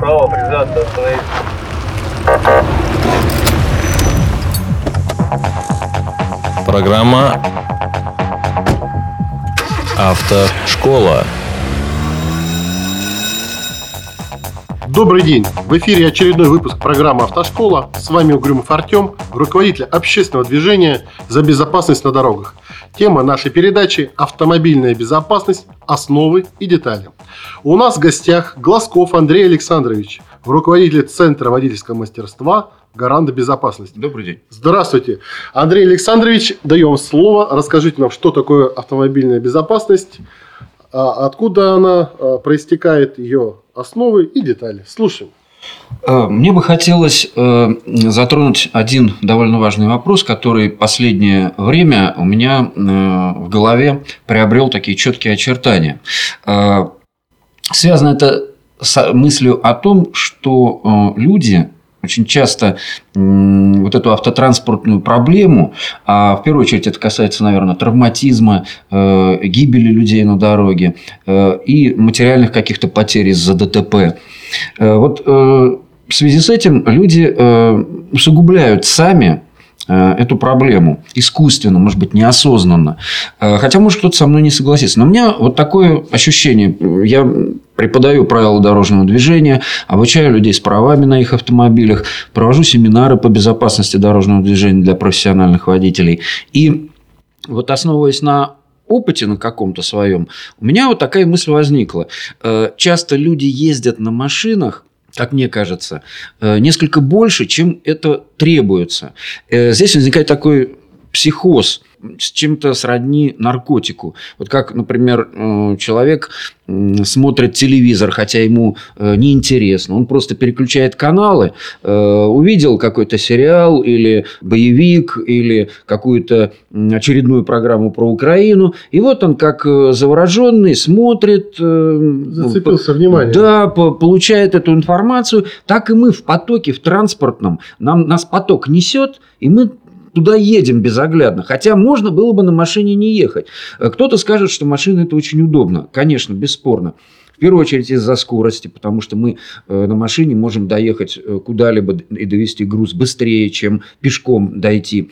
Право признаться, остановиться. Программа «Автошкола». Добрый день! В эфире очередной выпуск программы «Автошкола». С вами Угрюмов Артем, руководитель общественного движения за безопасность на дорогах. Тема нашей передачи – автомобильная безопасность, основы и детали. У нас в гостях Глазков Андрей Александрович, руководитель Центра водительского мастерства «Гаранта безопасности». Добрый день. Здравствуйте. Андрей Александрович, даем слово. Расскажите нам, что такое автомобильная безопасность, откуда она а, проистекает, ее основы и детали. Слушаем. Э, мне бы хотелось э, затронуть один довольно важный вопрос, который последнее время у меня э, в голове приобрел такие четкие очертания. Связано это с мыслью о том, что люди очень часто вот эту автотранспортную проблему, а в первую очередь это касается, наверное, травматизма, э, гибели людей на дороге э, и материальных каких-то потерь из-за ДТП. Э, вот в связи с этим люди усугубляют сами эту проблему искусственно, может быть, неосознанно. Хотя, может, кто-то со мной не согласится. Но у меня вот такое ощущение. Я преподаю правила дорожного движения, обучаю людей с правами на их автомобилях, провожу семинары по безопасности дорожного движения для профессиональных водителей. И вот основываясь на опыте на каком-то своем, у меня вот такая мысль возникла. Э, часто люди ездят на машинах, как мне кажется, э, несколько больше, чем это требуется. Э, здесь возникает такой психоз с чем-то сродни наркотику. Вот как, например, э, человек смотрит телевизор, хотя ему э, неинтересно. Он просто переключает каналы, э, увидел какой-то сериал или боевик, или какую-то очередную программу про Украину. И вот он как завороженный смотрит. Зацепился внимание. Да, получает эту информацию. Так и мы в потоке, в транспортном. Нам, нас поток несет, и мы туда едем безоглядно. Хотя можно было бы на машине не ехать. Э, кто-то скажет, что машина это очень удобно. Конечно, бесспорно. В первую очередь из-за скорости, потому что мы э, на машине можем доехать э, куда-либо и довести груз быстрее, чем пешком дойти.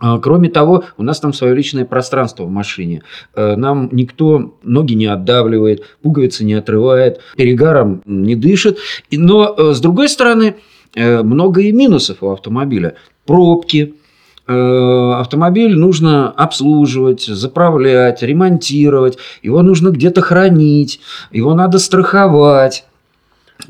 А, кроме того, у нас там свое личное пространство в машине. Нам никто ноги не отдавливает, пуговицы не отрывает, перегаром не дышит. Но, с другой стороны, много и минусов у автомобиля. Пробки, автомобиль нужно обслуживать, заправлять, ремонтировать, его нужно где-то хранить, его надо страховать.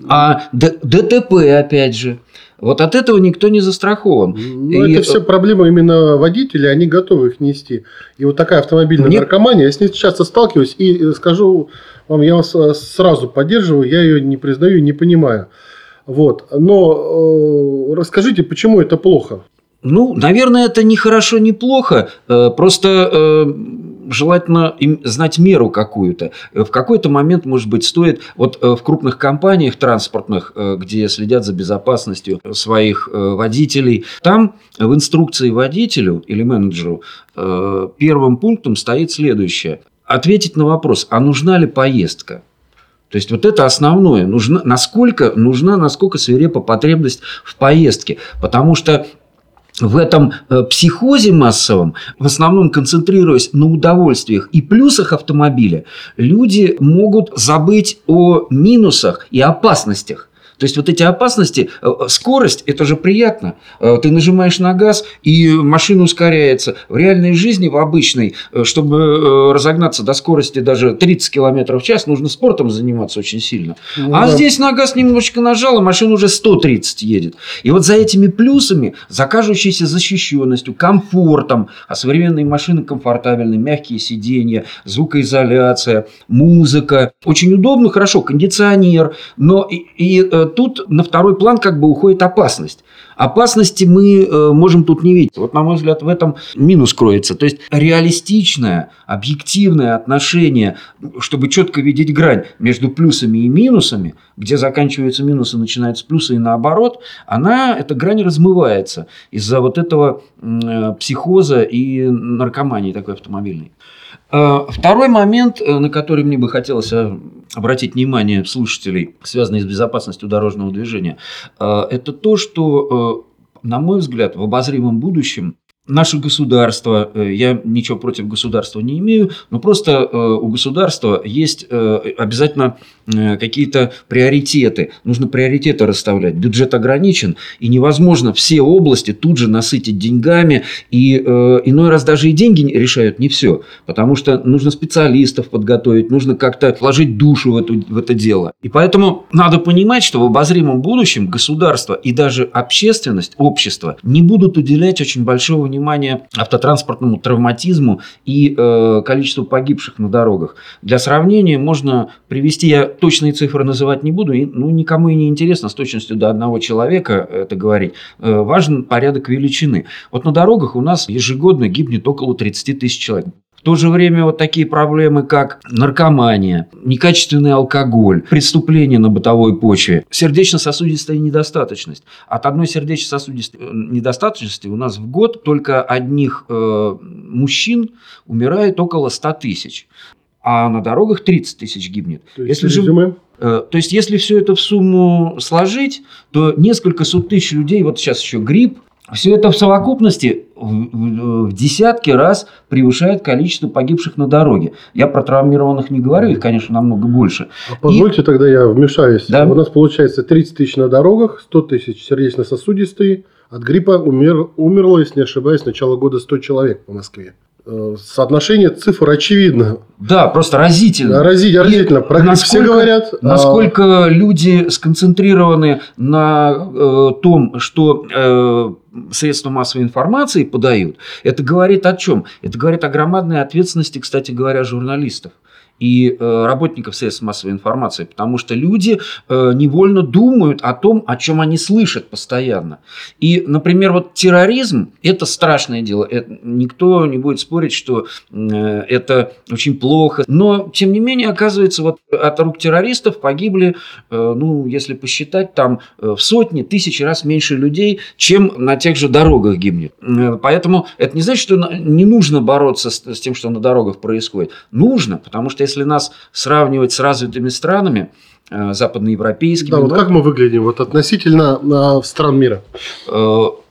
А ДТП, опять же, вот от этого никто не застрахован. Ну, и... это все проблемы именно водителей, они готовы их нести. И вот такая автомобильная Мне... наркомания, я с ней часто сталкиваюсь, и скажу вам, я вас э, сразу поддерживаю, я ее не признаю, не понимаю. Вот. Но э, расскажите, почему это плохо? Ну, наверное, это не хорошо, не плохо. Э, просто э, желательно знать меру какую-то. В какой-то момент, может быть, стоит... Вот э, в крупных компаниях транспортных, где следят за безопасностью своих водителей, там в инструкции водителю или менеджеру первым пунктом стоит следующее. Ответить на вопрос, а нужна ли поездка? То есть вот это основное. Нужно, насколько нужна, насколько свирепа потребность в поездке. Потому что в этом э, психозе массовом, в основном концентрируясь на удовольствиях и плюсах автомобиля, люди могут забыть о минусах и опасностях. То есть вот эти опасности, э, скорость, это же приятно. Э, ты нажимаешь на газ, и машина ускоряется. В реальной жизни, в обычной, э, чтобы разогнаться до скорости даже 30 км в час, нужно спортом заниматься очень сильно. Ну, а да. здесь на газ немножечко нажал, и машина уже 130 едет. И вот за этими плюсами, за кажущейся защищенностью, комфортом, а современные машины комфортабельны, мягкие сиденья, звукоизоляция, музыка. Очень удобно, хорошо, кондиционер, но и, и тут на второй план как бы уходит опасность. Опасности мы э, можем тут не видеть. Вот, на мой взгляд, в этом минус кроется. То есть, реалистичное, объективное отношение, чтобы четко видеть грань между плюсами и минусами, где заканчиваются минусы, начинаются плюсы и наоборот, она, эта грань размывается из-за вот этого э, психоза и наркомании такой автомобильной. Э, второй момент, на который мне бы хотелось обратить внимание слушателей, связанные с безопасностью дорожного движения, это то, что, на мой взгляд, в обозримом будущем наше государство, э, я ничего против государства не имею, но просто э, у государства есть э, обязательно какие-то приоритеты. Нужно приоритеты расставлять. Бюджет ограничен, и невозможно все области тут же насытить деньгами. И иной раз даже и деньги решают не все, потому что нужно специалистов подготовить, нужно как-то вложить душу в, эту, в это дело. И поэтому надо понимать, что в обозримом будущем государство и даже общественность, общество не будут уделять очень большого внимания внимание автотранспортному травматизму и э, количеству погибших на дорогах. Для сравнения можно привести, я точные цифры называть не буду, и, ну, никому и не интересно с точностью до одного человека это говорить. Э, важен порядок величины. Вот на дорогах у нас ежегодно гибнет около 30 тысяч человек. В то же время вот такие проблемы, как наркомания, некачественный алкоголь, преступления на бытовой почве, сердечно-сосудистая недостаточность. От одной сердечно-сосудистой э, недостаточности у нас в год только одних э, мужчин умирает около 100 тысяч а на дорогах 30 тысяч гибнет. То есть, если же, э, то есть, если все это в сумму сложить, то несколько сот тысяч людей, вот сейчас еще грипп, все это в совокупности в десятки раз превышает количество погибших на дороге. Я про травмированных не говорю, их, конечно, намного больше. А позвольте И... тогда я вмешаюсь. Да? У нас получается 30 тысяч на дорогах, 100 тысяч сердечно-сосудистые. От гриппа умер, умерло, если не ошибаюсь, с начала года 100 человек по Москве. Э, соотношение цифр очевидно. Да, просто разительно. Разительно, разительно. Про насколько, все говорят. А насколько а... люди сконцентрированы на э, том, что э, средства массовой информации подают, это говорит о чем? Это говорит о громадной ответственности, кстати говоря, журналистов и э, работников средств массовой информации, потому что люди э, невольно думают о том, о чем они слышат постоянно. И, например, вот терроризм – это страшное дело. Это, никто не будет спорить, что э, это очень плохо. Но, тем не менее, оказывается, вот от рук террористов погибли, ну, если посчитать, там в сотни, тысячи раз меньше людей, чем на тех же дорогах гибнет. Поэтому это не значит, что не нужно бороться с, с тем, что на дорогах происходит. Нужно, потому что если нас сравнивать с развитыми странами, э, западноевропейскими. Да, вот как мы выглядим вот относительно э, стран мира?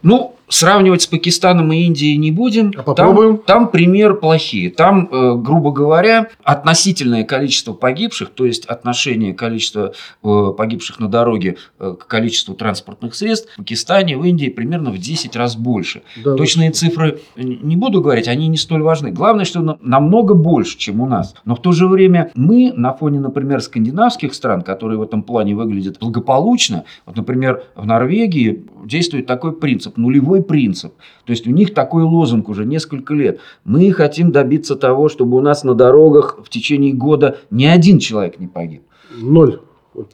Ну, Сравнивать с Пакистаном и Индией не будем. А попробуем. Там, там пример плохие. Там, э, грубо говоря, относительное количество погибших, то есть отношение количества э, погибших на дороге э, к количеству транспортных средств в Пакистане, в Индии примерно в 10 раз больше. Да, Точные цифры не буду говорить, они не столь важны. Главное, что намного больше, чем у нас. Но в то же время мы на фоне, например, скандинавских стран, которые в этом плане выглядят благополучно, вот, например, в Норвегии действует такой принцип нулевой ключевой принцип. То есть у них такой лозунг уже несколько лет. Мы хотим добиться того, чтобы у нас на дорогах в течение года ни один человек не погиб. Ноль.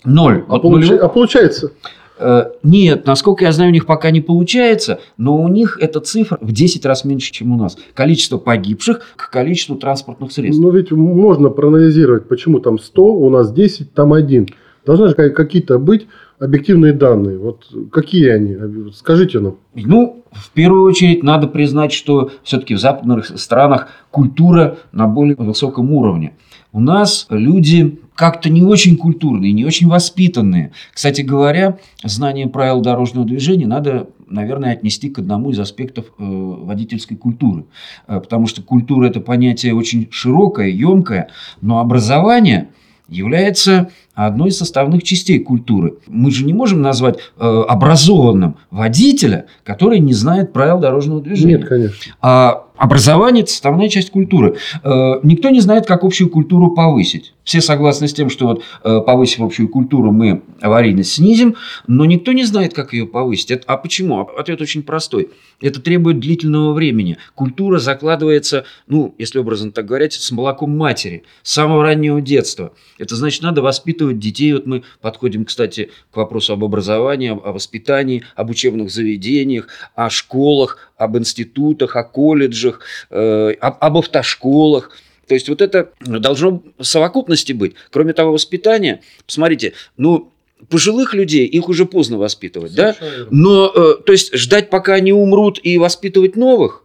Ноль. А, получ... а получается? Э, нет, насколько я знаю, у них пока не получается, но у них эта цифра в 10 раз меньше, чем у нас. Количество погибших к количеству транспортных средств. Ну ведь можно проанализировать, почему там 100, у нас 10, там один. Должны же какие-то быть объективные данные. Вот какие они? Скажите нам. Ну, в первую очередь надо признать, что все-таки в западных странах культура на более высоком уровне. У нас люди как-то не очень культурные, не очень воспитанные. Кстати говоря, знание правил дорожного движения надо, наверное, отнести к одному из аспектов э, водительской культуры. Э, потому что культура – это понятие очень широкое, емкое, но образование является одной из составных частей культуры. Мы же не можем назвать э, образованным водителя, который не знает правил дорожного движения. Нет, конечно. А образование – это составная часть культуры. Э, никто не знает, как общую культуру повысить. Все согласны с тем, что вот, э, повысив общую культуру, мы аварийность снизим, но никто не знает, как ее повысить. А почему? Ответ очень простой. Это требует длительного времени. Культура закладывается, ну, если образно так говорить, с молоком матери, с самого раннего детства. Это значит, надо воспитывать детей. Вот мы подходим, кстати, к вопросу об образовании, о воспитании, об учебных заведениях, о школах, об институтах, о колледжах, э, об, об автошколах. То есть вот это должно в совокупности быть. Кроме того, воспитания, посмотрите, ну, пожилых людей их уже поздно воспитывать, Совершенно. да? Но, э, то есть ждать, пока они умрут и воспитывать новых,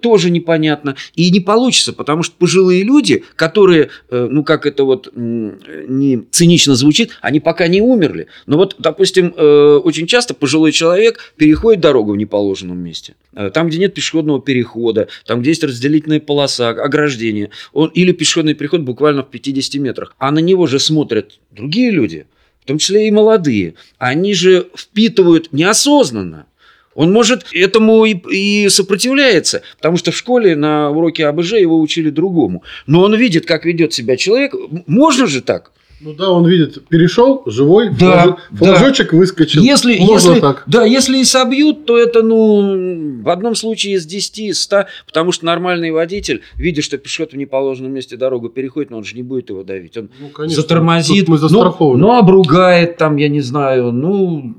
тоже непонятно. И не получится, потому что пожилые люди, которые, э, ну как это вот не цинично звучит, они пока не умерли. Но вот, допустим, э, очень часто пожилой человек переходит дорогу в неположенном месте. Э, Там, где нет пешеходного перехода, там, где есть разделительная полоса, ограждение, он, или пешеходный переход буквально в 50 метрах. А на него же смотрят другие люди, в том числе и молодые. Они же впитывают неосознанно. Он может этому и, и сопротивляется, потому что в школе на уроке АБЖ его учили другому. Но он видит, как ведет себя человек. Можно же так? Ну да, он видит, перешел, живой, Да, флажок- да. флажочек выскочил. Если, Можно если, так. Да, если и собьют, то это, ну, в одном случае из 10, из 100, потому что нормальный водитель, видя, что пешеход в неположенном месте дорогу переходит, но он же не будет его давить. Он Ну, конечно. затормозит, мы ну, ну, обругает там, я не знаю, ну,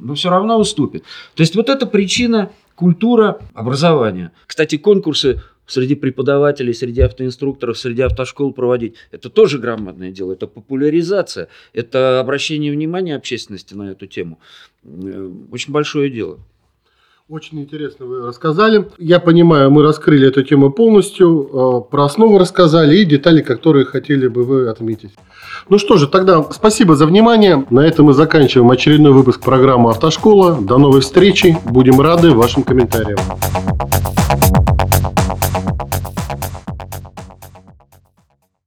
но все равно уступит. То есть вот это причина культура образования. Кстати, конкурсы среди преподавателей, среди автоинструкторов, среди автошкол проводить, это тоже грамотное дело, это популяризация, это обращение внимания общественности на эту тему. Э, Очень большое дело. Очень интересно вы рассказали. Я понимаю, мы раскрыли эту тему полностью, э, про основы рассказали и детали, которые хотели бы вы отметить. Ну что же, тогда спасибо за внимание. На этом мы заканчиваем очередной выпуск программы «Автошкола». До новой встречи. Будем рады вашим комментариям.